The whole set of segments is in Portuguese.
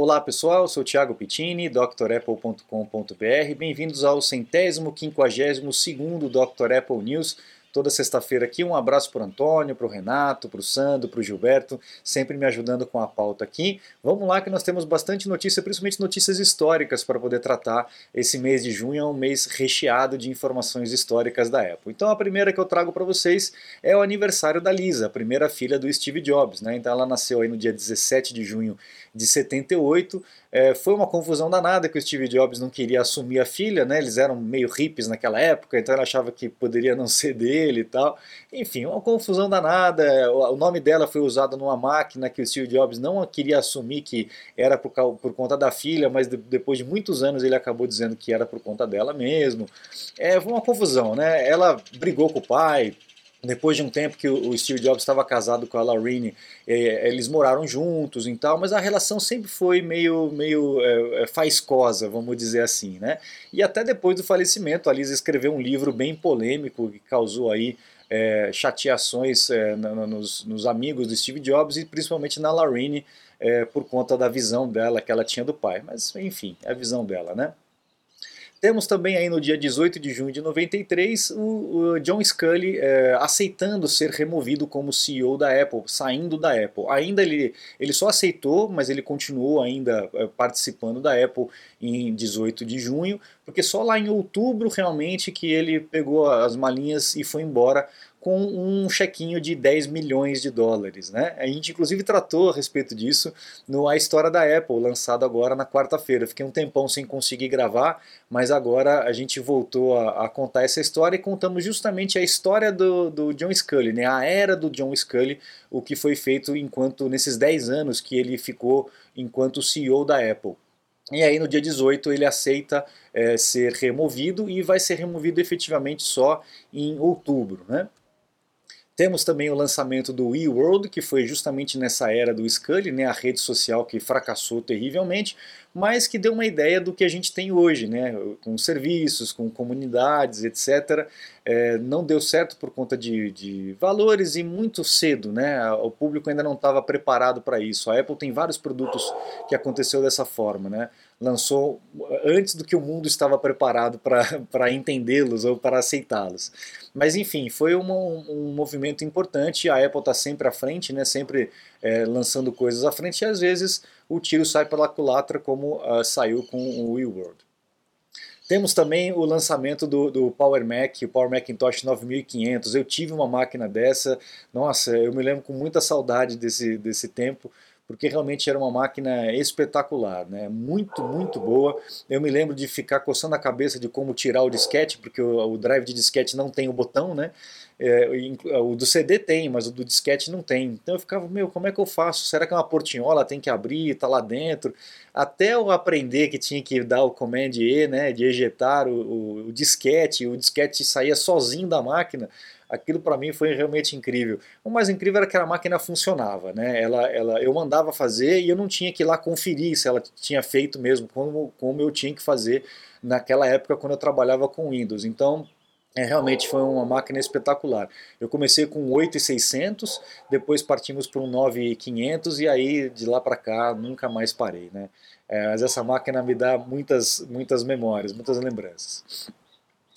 Olá pessoal, sou Thiago Pittini, drapple.com.br. Bem-vindos ao centésimo quinquagésimo segundo Dr. Apple News toda sexta-feira aqui. Um abraço para o Antônio, para o Renato, para o Sandro, para o Gilberto, sempre me ajudando com a pauta aqui. Vamos lá que nós temos bastante notícia, principalmente notícias históricas para poder tratar. Esse mês de junho é um mês recheado de informações históricas da Apple. Então a primeira que eu trago para vocês é o aniversário da Lisa, a primeira filha do Steve Jobs. Né? Então ela nasceu aí no dia 17 de junho de 78. É, foi uma confusão danada que o Steve Jobs não queria assumir a filha, né? Eles eram meio hippies naquela época, então ele achava que poderia não ser dele e tal. Enfim, uma confusão danada. O nome dela foi usado numa máquina que o Steve Jobs não queria assumir que era por, por conta da filha, mas depois de muitos anos ele acabou dizendo que era por conta dela mesmo. É, foi uma confusão, né? Ela brigou com o pai, depois de um tempo que o Steve Jobs estava casado com a Laurine, é, eles moraram juntos e tal, mas a relação sempre foi meio, meio é, é, faiscosa, vamos dizer assim, né? E até depois do falecimento, a Lisa escreveu um livro bem polêmico que causou aí é, chateações é, nos, nos, amigos do Steve Jobs e principalmente na Laurine é, por conta da visão dela que ela tinha do pai. Mas enfim, é a visão dela, né? Temos também aí no dia 18 de junho de 93 o, o John Scully é, aceitando ser removido como CEO da Apple, saindo da Apple. Ainda ele, ele só aceitou, mas ele continuou ainda é, participando da Apple em 18 de junho, porque só lá em outubro realmente que ele pegou as malinhas e foi embora com um chequinho de 10 milhões de dólares. Né? A gente inclusive tratou a respeito disso no A História da Apple, lançado agora na quarta-feira. Fiquei um tempão sem conseguir gravar, mas agora a gente voltou a, a, contar essa história e contamos justamente a história do, do John Scully, né? a era do John Scully, o que foi feito enquanto nesses 10 anos que ele ficou enquanto CEO da Apple. E aí no dia 18 ele aceita é, ser removido e vai ser removido efetivamente só em outubro. Né? Temos também o lançamento do eWorld, que foi justamente nessa era do Scully, né, a rede social que fracassou terrivelmente, mas que deu uma ideia do que a gente tem hoje, né, com serviços, com comunidades, etc. É, não deu certo por conta de, de, valores e muito cedo, né, o público ainda não estava preparado para isso. A Apple tem vários produtos que aconteceu dessa forma, né, lançou antes do que o mundo estava preparado para entendê-los ou para aceitá-los. Mas enfim, foi uma, um, movimento importante. A Apple está sempre à frente, né? sempre é, lançando coisas à frente, e às vezes o tiro sai pela culatra, como uh, saiu com o Wii World. Temos também o lançamento do, do, Power Mac, o Power Macintosh 9500. Eu tive uma máquina dessa, nossa, eu me lembro com muita saudade desse, desse tempo porque realmente era uma máquina espetacular, né? muito, muito boa. Eu me lembro de ficar coçando a cabeça de como tirar o disquete, porque o, o drive de disquete não tem o botão, né? É, o do CD tem, mas o do disquete não tem. Então eu ficava, meu, como é que eu faço? Será que é uma portinhola tem que abrir, tá lá dentro? Até eu aprender que tinha que dar o command E, né, de ejetar o, o, o disquete, o disquete saía sozinho da máquina aquilo para mim foi realmente incrível. O mais incrível era que a máquina funcionava, né? Ela, ela, eu mandava fazer e eu não tinha que ir lá conferir se ela tinha feito mesmo como, como eu tinha que fazer naquela época quando eu trabalhava com Windows. Então, é, realmente foi uma máquina espetacular. Eu comecei com 8600, depois partimos para um 9500 e aí de lá para cá nunca mais parei, né? É, mas essa máquina me dá muitas, muitas memórias, muitas lembranças.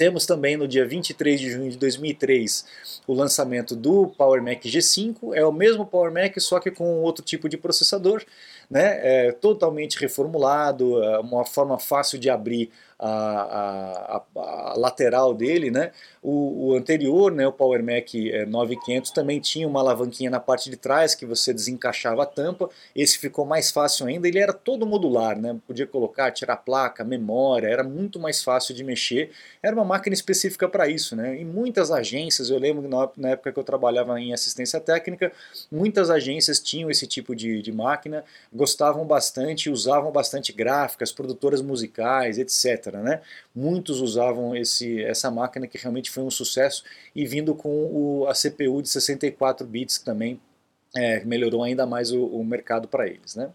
Temos também no dia 23 de junho de 2003 o lançamento do Power Mac G5, é o mesmo Power Mac só que com outro tipo de processador, né? é totalmente reformulado, é uma forma fácil de abrir a, a, a, lateral dele, né? O, o, anterior, né, o Power Mac 9500, é, também tinha uma alavanquinha na parte de trás que você desencaixava a tampa. Esse ficou mais fácil ainda. Ele era todo modular, né? Podia colocar, tirar placa, memória, era muito mais fácil de mexer. Era uma máquina específica para isso, né? Em muitas agências, eu lembro na época que eu trabalhava em assistência técnica, muitas agências tinham esse tipo de, de máquina, gostavam bastante, usavam bastante gráficas, produtoras musicais, etc né? Muitos usavam esse, essa máquina que realmente foi um sucesso e vindo com o, a CPU de 64 bits que também é, melhorou ainda mais o, o mercado para eles, né?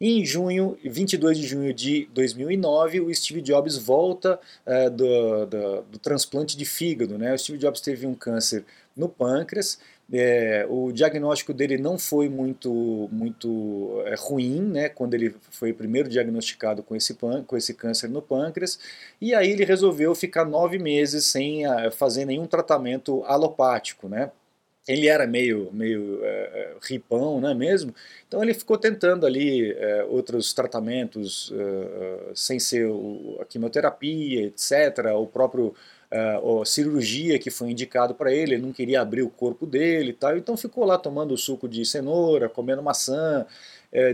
Em junho, 22 de junho de 2009, o Steve Jobs volta é, do, do, do, transplante de fígado. Né? O Steve Jobs teve um câncer no pâncreas. É, o diagnóstico dele não foi muito, muito é, ruim, né, quando ele foi primeiro diagnosticado com esse, com esse câncer no pâncreas, e aí ele resolveu ficar nove meses sem a, fazer nenhum tratamento alopático, né, ele era meio, meio é, ripão, não é mesmo? Então ele ficou tentando ali é, outros tratamentos sem ser o, a quimioterapia, etc., o próprio a cirurgia que foi indicado para ele, ele não queria abrir o corpo dele e tal, então ficou lá tomando suco de cenoura, comendo maçã,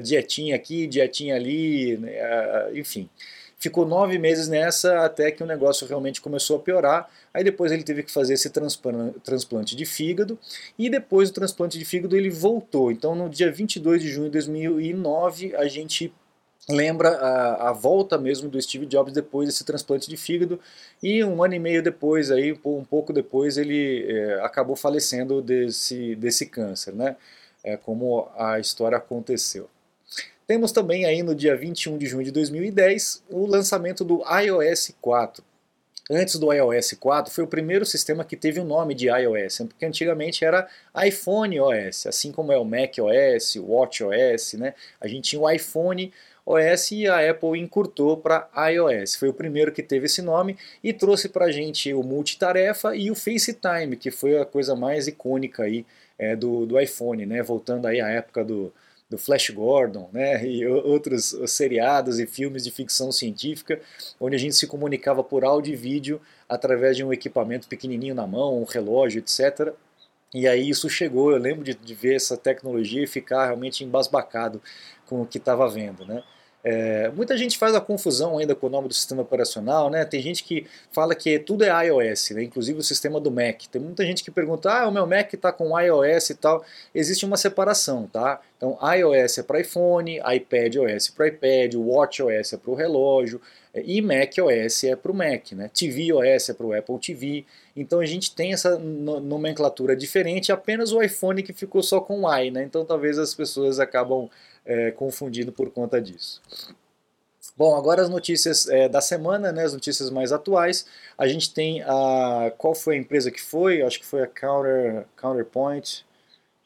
dietinha aqui, dietinha ali, né, enfim. Ficou nove meses nessa até que o negócio realmente começou a piorar. Aí depois ele teve que fazer esse transplante de fígado e depois do transplante de fígado ele voltou. Então no dia 22 de junho de 2009 a gente lembra a, a, volta mesmo do Steve Jobs depois desse transplante de fígado e um ano e meio depois, aí, um pouco depois, ele é, acabou falecendo desse, desse câncer, né? É, como a história aconteceu. Temos também aí no dia 21 de junho de 2010 o lançamento do iOS 4. Antes do iOS 4 foi o primeiro sistema que teve o nome de iOS, porque antigamente era iPhone OS, assim como é o Mac OS, o Watch OS, né? A gente tinha o iPhone OS e a Apple encurtou para iOS. Foi o primeiro que teve esse nome e trouxe para a gente o multitarefa e o FaceTime, que foi a coisa mais icônica aí é, do, do iPhone, né? Voltando aí à época do, do Flash Gordon, né, e outros seriados e filmes de ficção científica, onde a gente se comunicava por áudio e vídeo através de um equipamento pequenininho na mão, um relógio, etc. E aí isso chegou, eu lembro de, de ver essa tecnologia e ficar realmente embasbacado com o que estava vendo, né. É, muita gente faz a confusão ainda com o nome do sistema operacional, né? Tem gente que fala que tudo é iOS, né? inclusive o sistema do Mac. Tem muita gente que pergunta, ah, o meu Mac está com iOS e tal. Existe uma separação, tá? Então, iOS é para iPhone, iPad OS para iPad, Watch OS é para o relógio e Mac OS é para o Mac, né? TV OS é para o Apple TV. Então a gente tem essa nomenclatura diferente, apenas o iPhone que ficou só com i, né? Então talvez as pessoas acabam é, confundido por conta disso. Bom, agora as notícias é, da semana, né, as notícias mais atuais. A gente tem a. Qual foi a empresa que foi? Acho que foi a Counter, Counterpoint.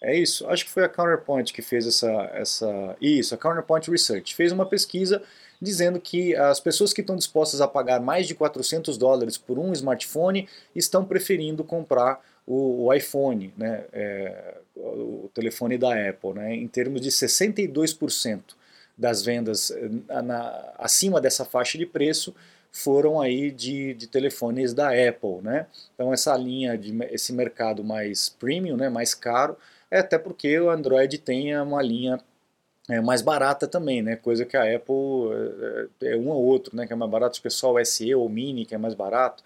É isso? Acho que foi a Counterpoint que fez essa, essa. Isso, a Counterpoint Research. Fez uma pesquisa dizendo que as pessoas que estão dispostas a pagar mais de 400 dólares por um smartphone estão preferindo comprar o, o iPhone, né, é, o telefone da Apple, né, em termos de 62% das vendas eh, na, acima dessa faixa de preço foram aí de, de telefones da Apple, né? Então essa linha de esse mercado mais premium, né, mais caro, até porque o Android tem uma linha é, mais barata também, né? Coisa que a Apple é, é um ou outro, né? Que é mais barato, o pessoal SE ou Mini que é mais barato.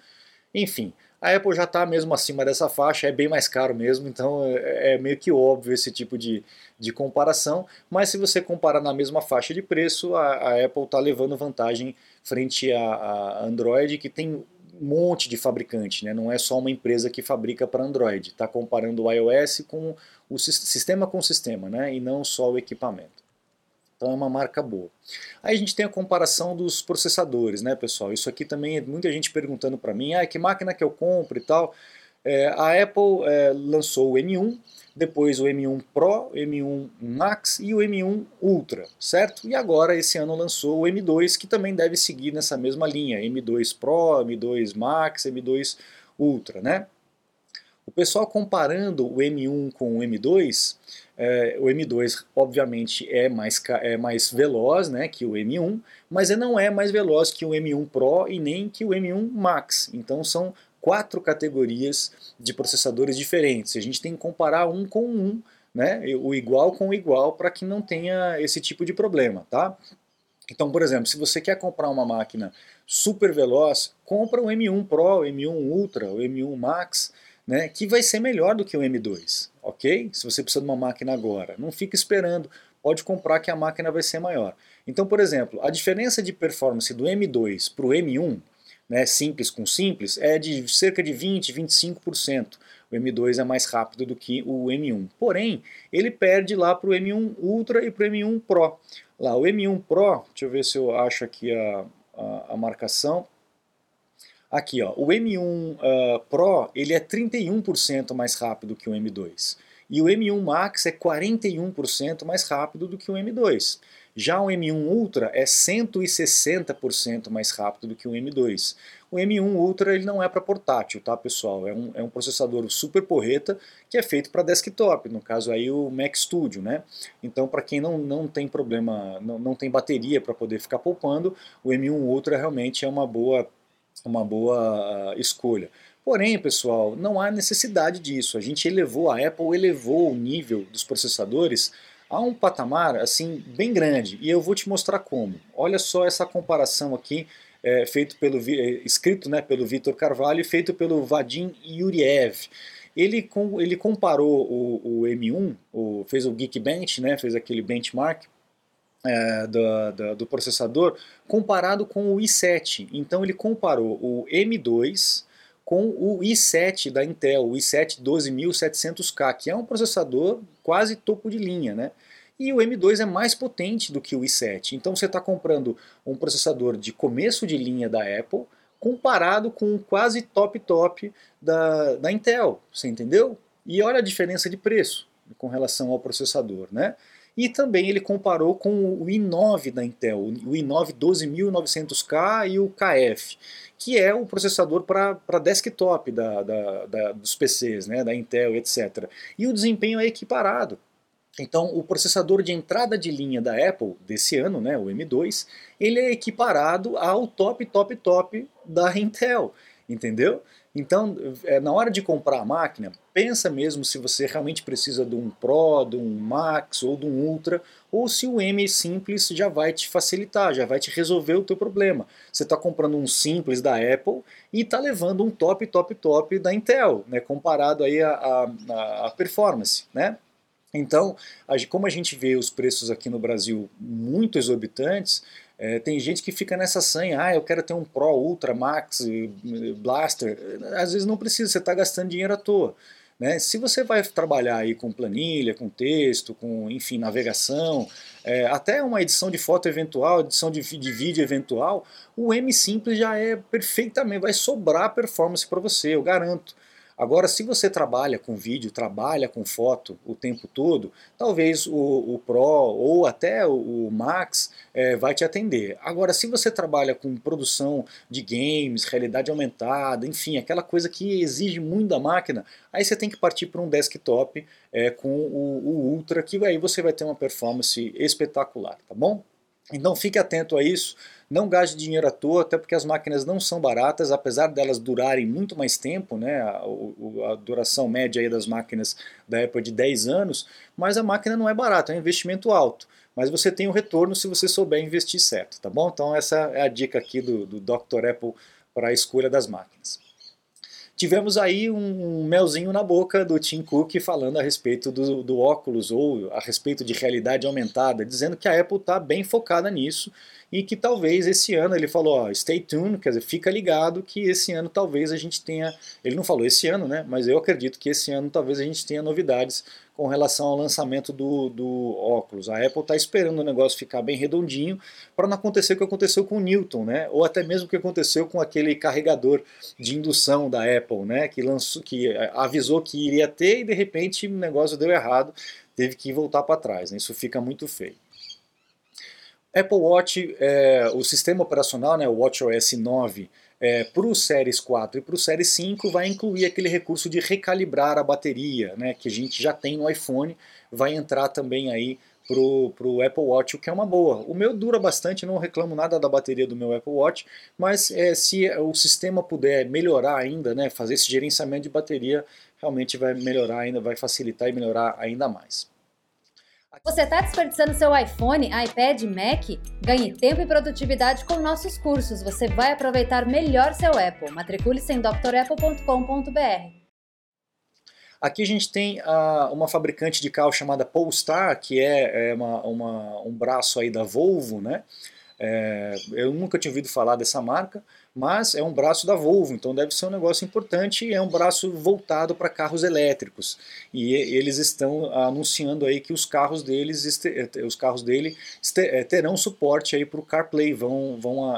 Enfim, a Apple já está mesmo acima dessa faixa, é bem mais caro mesmo, então é, é meio que óbvio esse tipo de, de comparação. Mas se você comparar na mesma faixa de preço, a, a Apple está levando vantagem frente a, Android, que tem monte de fabricante, né? não é só uma empresa que fabrica para Android. Está comparando o iOS com o sistema com sistema, né? e não só o equipamento. Então é uma marca boa. Aí a gente tem a comparação dos processadores, né, pessoal? Isso aqui também é muita gente perguntando para mim, ah, que máquina que eu compro e tal. É, a Apple é, lançou o M1, depois o M1 Pro, o M1 Max e o M1 Ultra, certo? E agora esse ano lançou o M2, que também deve seguir nessa mesma linha, M2 Pro, M2 Max, M2 Ultra, né? O pessoal comparando o M1 com o M2, é, o M2 obviamente é mais, é mais veloz né, que o M1, mas ele não é mais veloz que o M1 Pro e nem que o M1 Max. Então são quatro categorias de processadores diferentes. A gente tem que comparar um com um, né, o igual com o igual, para que não tenha esse tipo de problema. Tá? Então, por exemplo, se você quer comprar uma máquina super veloz, compra o M1 Pro, o M1 Ultra, o M1 Max, né, que vai ser melhor do que o M2, ok? Se você precisa de uma máquina agora. Não fica esperando, pode comprar que a máquina vai ser maior. Então, por exemplo, a diferença de performance do M2 para o M1, né, simples com simples, é de cerca de 20, 25%. O M2 é mais rápido do que o M1. Porém, ele perde lá para o M1 Ultra e para o M1 Pro. Lá, o M1 Pro, deixa eu ver se eu acho aqui a, a, a marcação. Aqui, ó, o M1 uh, ah, Pro ele é 31% mais rápido que o M2. E o M1 Max é 41% mais rápido do que o M2. Já o M1 Ultra é 160% mais rápido do que o M2. O M1 Ultra ele não é para portátil, tá pessoal? É um, é um processador super porreta que é feito para desktop, no caso aí o Mac Studio, né? Então para quem não, não tem problema, não, não tem bateria para poder ficar poupando, o M1 Ultra realmente é uma boa, uma boa uh, escolha. Porém, pessoal, não há necessidade disso. A gente elevou, a Apple elevou o nível dos processadores a um patamar assim bem grande. E eu vou te mostrar como. Olha só essa comparação aqui é, feito pelo, é, escrito né, pelo Vitor Carvalho e feito pelo Vadim Yuriev. Ele, com, ele comparou o, o M1, o, fez o Geekbench, né, fez aquele benchmark é, do, do, do, processador, comparado com o i7. Então ele comparou o M2 com o i7 da Intel, o i7 12700K, que é um processador quase topo de linha, né? E o M2 é mais potente do que o i7. Então você está comprando um processador de começo de linha da Apple comparado com o quase top top da, da Intel, você entendeu? E olha a diferença de preço com relação ao processador, né? E também ele comparou com o i9 da Intel, o i9 12900K e o KF, que é o processador para desktop da, da, da, dos PCs, né, da Intel, etc. E o desempenho é equiparado. Então, o processador de entrada de linha da Apple desse ano, né, o M2, ele é equiparado ao top, top, top da Intel, entendeu? Então, é, na hora de comprar a máquina, pensa mesmo se você realmente precisa de um Pro, de um Max ou de um Ultra, ou se o M simples já vai te facilitar, já vai te resolver o teu problema. Você está comprando um simples da Apple e está levando um top, top, top da Intel, né, comparado aí a, a, a performance, né? Então, como a gente vê os preços aqui no Brasil muito exorbitantes, é, tem gente que fica nessa sanha, ah, eu quero ter um Pro, Ultra, Max, Blaster. Às vezes não precisa, você está gastando dinheiro à toa. Né? Se você vai trabalhar aí com planilha, com texto, com enfim, navegação, é, até uma edição de foto eventual, edição de, de vídeo eventual, o M Simples já é perfeitamente, vai sobrar performance para você, eu garanto. Agora, se você trabalha com vídeo, trabalha com foto o tempo todo, talvez o, o Pro ou até o, o Max é, vai te atender. Agora, se você trabalha com produção de games, realidade aumentada, enfim, aquela coisa que exige muito da máquina, aí você tem que partir para um desktop é, com o, o Ultra, que aí você vai ter uma performance espetacular, tá bom? Então fique atento a isso, não gaste dinheiro à toa, até porque as máquinas não são baratas, apesar delas durarem muito mais tempo, né, a, a duração média aí das máquinas da Apple é de 10 anos, mas a máquina não é barata, é um investimento alto. Mas você tem o um retorno se você souber investir certo, tá bom? Então essa é a dica aqui do, do Dr. Apple para a escolha das máquinas tivemos aí um melzinho na boca do Tim Cook falando a respeito do, do óculos ou a respeito de realidade aumentada, dizendo que a Apple está bem focada nisso e que talvez esse ano, ele falou, ó, stay tuned, quer dizer, fica ligado que esse ano talvez a gente tenha, ele não falou esse ano, né, mas eu acredito que esse ano talvez a gente tenha novidades com relação ao lançamento do, do óculos. A Apple está esperando o negócio ficar bem redondinho para não acontecer o que aconteceu com o Newton, né? ou até mesmo o que aconteceu com aquele carregador de indução da Apple, né? que, lançou, que é, avisou que iria ter e de repente o negócio deu errado, teve que voltar para trás. Né? Isso fica muito feio. Apple Watch, é, o sistema operacional, né, o WatchOS 9, é, para o Series 4 e para o Series 5 vai incluir aquele recurso de recalibrar a bateria, né, que a gente já tem no iPhone, vai entrar também aí pro, pro Apple Watch, o que é uma boa. O meu dura bastante, não reclamo nada da bateria do meu Apple Watch, mas é, se o sistema puder melhorar ainda, né, fazer esse gerenciamento de bateria, realmente vai melhorar ainda, vai facilitar e melhorar ainda mais. Você está desperdiçando seu iPhone, iPad, Mac? Ganhe tempo e produtividade com nossos cursos. Você vai aproveitar melhor seu Apple. Matricule-se em drapple.com.br. Aqui a gente tem uh, uma fabricante de carro chamada Polestar, que é, é uma, uma, um braço aí da Volvo, né? É, eu nunca tinha ouvido falar dessa marca, mas é um braço da Volvo, então deve ser um negócio importante e é um braço voltado para carros elétricos. E eles estão anunciando aí que os carros deles, os carros dele é, terão suporte aí para o CarPlay, vão, vão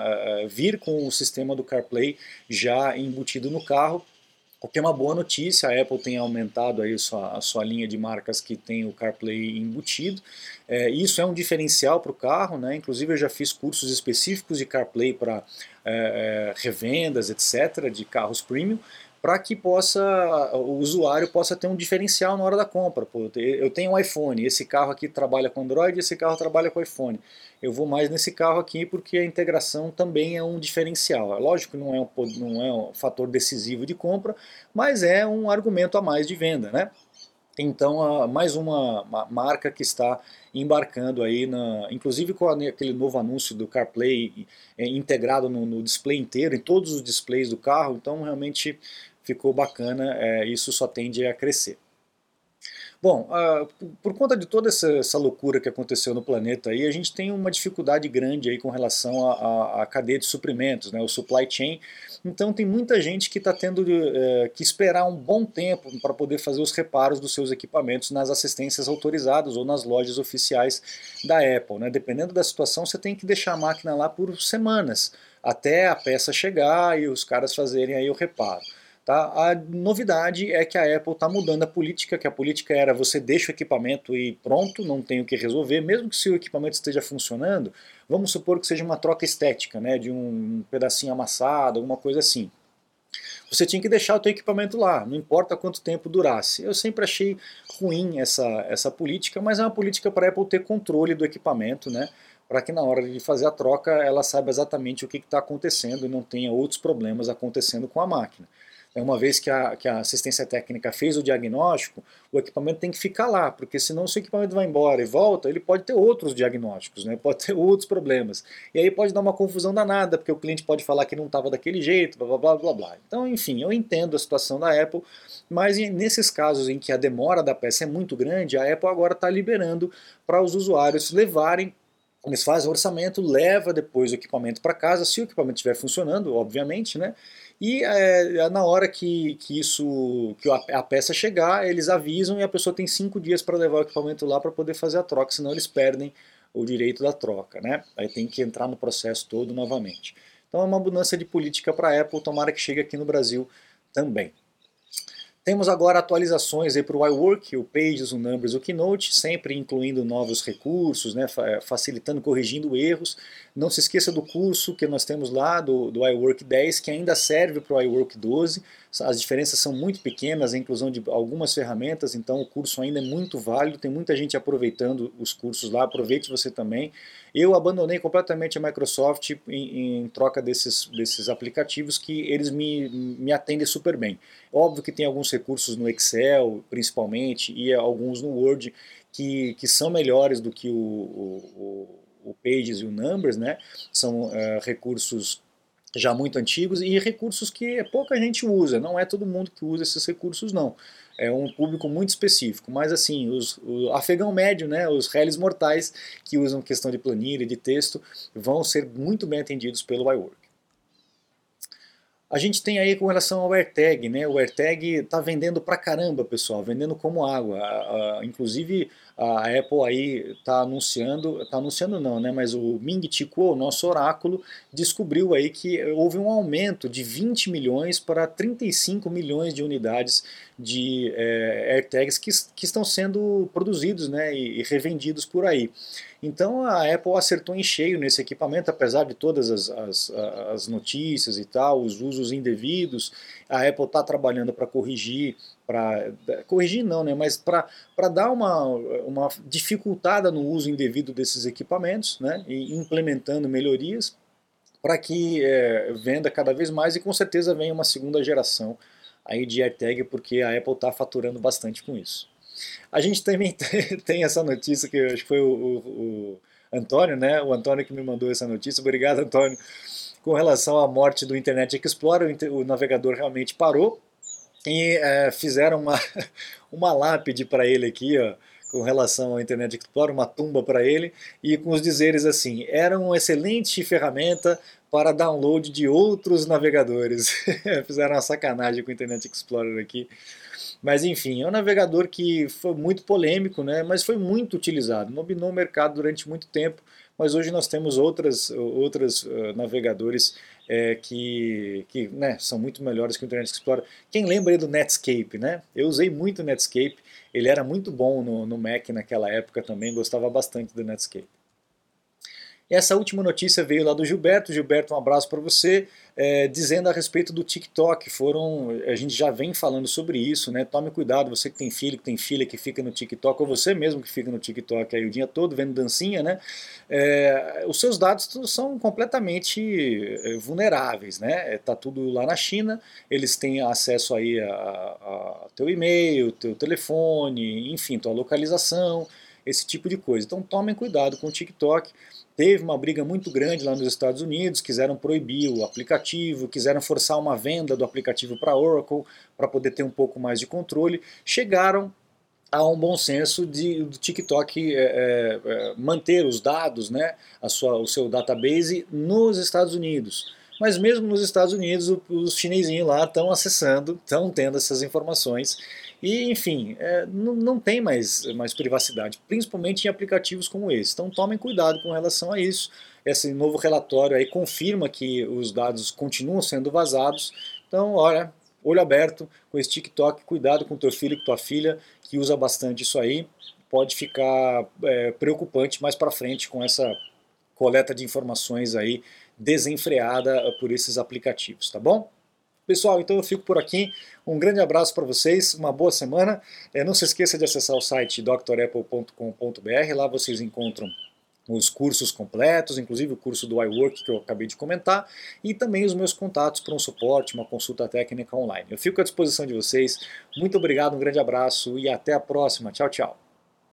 vir com o sistema do CarPlay já embutido no carro o que é uma boa notícia, a Apple tem aumentado aí sua, a sua linha de marcas que tem o CarPlay embutido. É, isso é um diferencial para o carro, né? inclusive eu já fiz cursos específicos de CarPlay para é, é, revendas, etc., de carros premium, para que possa o usuário possa ter um diferencial na hora da compra. Pô, eu tenho um iPhone, esse carro aqui trabalha com Android, esse carro trabalha com iPhone. Eu vou mais nesse carro aqui porque a integração também é um diferencial. É lógico que não é um, não é um fator decisivo de compra, mas é um argumento a mais de venda, né? Então, mais uma, marca que está embarcando aí, na, inclusive com aquele novo anúncio do CarPlay é, integrado no, no, display inteiro, em todos os displays do carro, então realmente ficou bacana, é, isso só tende a crescer. Bom, uh, por conta de toda essa, essa, loucura que aconteceu no planeta aí, a gente tem uma dificuldade grande aí com relação à cadeia de suprimentos, né, o supply chain. Então tem muita gente que está tendo uh, que esperar um bom tempo para poder fazer os reparos dos seus equipamentos nas assistências autorizadas ou nas lojas oficiais da Apple. Né? Dependendo da situação, você tem que deixar a máquina lá por semanas, até a peça chegar e os caras fazerem aí o reparo. Tá? A novidade é que a Apple está mudando a política, que a política era você deixa o equipamento e pronto, não tem o que resolver, mesmo que se o equipamento esteja funcionando, vamos supor que seja uma troca estética, né, de um pedacinho amassado, alguma coisa assim. Você tinha que deixar o teu equipamento lá, não importa quanto tempo durasse. Eu sempre achei ruim essa, essa política, mas é uma política para a Apple ter controle do equipamento, né? para que na hora de fazer a troca ela saiba exatamente o que está acontecendo e não tenha outros problemas acontecendo com a máquina. É uma vez que a, que a assistência técnica fez o diagnóstico, o equipamento tem que ficar lá, porque senão se o equipamento vai embora e volta, ele pode ter outros diagnósticos, né? pode ter outros problemas. E aí pode dar uma confusão danada, porque o cliente pode falar que não estava daquele jeito, blá, blá, blá, blá, blá. Então, enfim, eu entendo a situação da Apple, mas nesses casos em que a demora da peça é muito grande, a Apple agora está liberando para os usuários levarem eles fazem o orçamento, leva depois o equipamento para casa, se o equipamento estiver funcionando, obviamente, né? E é, na hora que, que isso que a, peça chegar, eles avisam e a pessoa tem cinco dias para levar o equipamento lá para poder fazer a troca, senão eles perdem o direito da troca, né? Aí tem que entrar no processo todo novamente. Então é uma mudança de política para a Apple, tomara que chegue aqui no Brasil também. Temos agora atualizações para o iWork, o Pages, o Numbers, o Keynote, sempre incluindo novos recursos, né, facilitando, corrigindo erros. Não se esqueça do curso que nós temos lá, do, do iWork 10, que ainda serve para o iWork 12. As diferenças são muito pequenas, a inclusão de algumas ferramentas, então o curso ainda é muito válido, tem muita gente aproveitando os cursos lá, aproveite você também. Eu abandonei completamente a Microsoft em, em, troca desses, desses aplicativos que eles me, me atendem super bem. Óbvio que tem alguns recursos no Excel, principalmente, e alguns no Word que, que são melhores do que o, o, o Pages e o Numbers, né? São uh, recursos já muito antigos e recursos que pouca gente usa, não é todo mundo que usa esses recursos não é um público muito específico, mas assim, os, o afegão médio, né, os réis mortais que usam questão de planilha, de texto, vão ser muito bem atendidos pelo iWork. A gente tem aí com relação ao AirTag, né? O AirTag está vendendo pra caramba, pessoal, vendendo como água. inclusive a Apple aí está anunciando, está anunciando não, né? Mas o Ming Chi Kuo, nosso oráculo, descobriu aí que houve um aumento de 20 milhões para 35 milhões de unidades de é, AirTags que, que estão sendo produzidos, né? E, e revendidos por aí. Então a Apple acertou em cheio nesse equipamento, apesar de todas as, as, as notícias e tal, os usos indevidos. A Apple está trabalhando para corrigir, para corrigir não, né, mas para dar uma, uma dificultada no uso indevido desses equipamentos, né, e implementando melhorias para que é, venda cada vez mais e com certeza venha uma segunda geração aí de AirTag, porque a Apple está faturando bastante com isso. A gente também tem essa notícia que acho que foi o, o, o, Antônio, né? O Antônio que me mandou essa notícia. Obrigado, Antônio. Com relação à morte do Internet Explorer, o navegador realmente parou e é, fizeram uma, uma lápide para ele aqui, ó, com relação ao Internet Explorer, uma tumba para ele, e com os dizeres assim: era uma excelente ferramenta para download de outros navegadores. Fizeram uma sacanagem com o Internet Explorer aqui. Mas enfim, é um navegador que foi muito polêmico, né? mas foi muito utilizado, dominou o mercado durante muito tempo, mas hoje nós temos outras, outras uh, navegadores é, que, que né, são muito melhores que o Internet Explorer. Quem lembra aí do Netscape, né? Eu usei muito o Netscape, ele era muito bom no, no Mac naquela época também, gostava bastante do Netscape. Essa última notícia veio lá do Gilberto. Gilberto, um abraço para você, é, dizendo a respeito do TikTok. Foram, a gente já vem falando sobre isso, né? Tome cuidado, você que tem filho, que tem filha que fica no TikTok, ou você mesmo que fica no TikTok aí o dia todo vendo dancinha, né? É, os seus dados são completamente é, vulneráveis, né? É, tá tudo lá na China, eles têm acesso aí a, a, a teu e-mail, teu telefone, enfim, tua localização, esse tipo de coisa. Então tomem cuidado com o TikTok. Teve uma briga muito grande lá nos Estados Unidos, quiseram proibir o aplicativo, quiseram forçar uma venda do aplicativo para Oracle para poder ter um pouco mais de controle. Chegaram a um bom senso de do TikTok é, é, é, manter os dados, né, a sua, o seu database nos Estados Unidos. Mas mesmo nos Estados Unidos, os chinesinhos lá estão acessando, estão tendo essas informações e, enfim, é, não, não tem mais, mais privacidade, principalmente em aplicativos como esse. Então tomem cuidado com relação a isso. Esse novo relatório aí confirma que os dados continuam sendo vazados. Então, olha, olho aberto com esse TikTok, cuidado com teu filho, com tua filha, que usa bastante isso aí. Pode ficar é, preocupante mais para frente com essa coleta de informações aí desenfreada por esses aplicativos, tá bom? Pessoal, então eu fico por aqui. Um grande abraço para vocês, uma boa semana. É, não se esqueça de acessar o site drapple.com.br, lá vocês encontram os cursos completos, inclusive o curso do iWork que eu acabei de comentar, e também os meus contatos para um suporte, uma consulta técnica online. Eu fico à disposição de vocês. Muito obrigado, um grande abraço e até a próxima. Tchau, tchau.